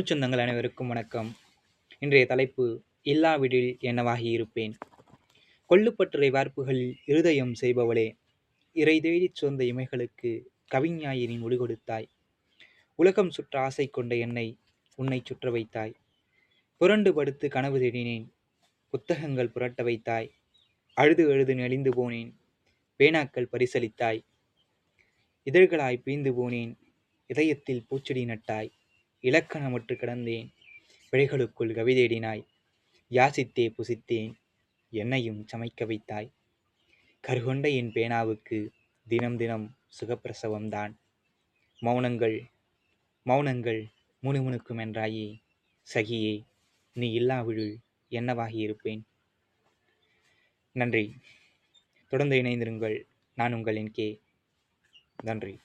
சொந்தங்கள் அனைவருக்கும் வணக்கம். இன்றைய தலைப்பு இல்லாவிடில் என்னவாகி இருப்பேன்? கொள்ளுப்பட்டுரை வார்ப்புகளில் இருதயம் செய்பவளே இறை தேடிச் சொந்த இமைகளுக்கு கவிஞாயினி மொழி கொடுத்தாய் உலகம் சுற்ற ஆசை கொண்ட என்னை உன்னை சுற்ற வைத்தாய். புரண்டு படுத்து கனவு தேடினேன் புத்தகங்கள் புரட்ட வைத்தாய். அழுது அழுது நெளிந்து போனேன் பேனாக்கள் பரிசளித்தாய். இதழ்களாய் பீந்து போனேன் இதயத்தில் பூச்செடி நட்டாய். இலக்கணமற்று கிடந்தேன். பிழைகளுக்குள் கவிதேடினாய் யாசித்தே புசித்தேன். என்னையும் சமைக்க வைத்தாய். கருகொண்ட என் பேனாவுக்கு தினம் தினம் சுகப்பிரசவம்தான். மௌனங்கள் மௌனங்கள் முணுமுணுக்கும் என்றாயே. சகியே நீ இல்லாவிடில் என்னவாகி இருப்பேன்? நன்றி. தொடர்ந்து இணைந்திருங்கள். நான் உங்கள் கே. நன்றி.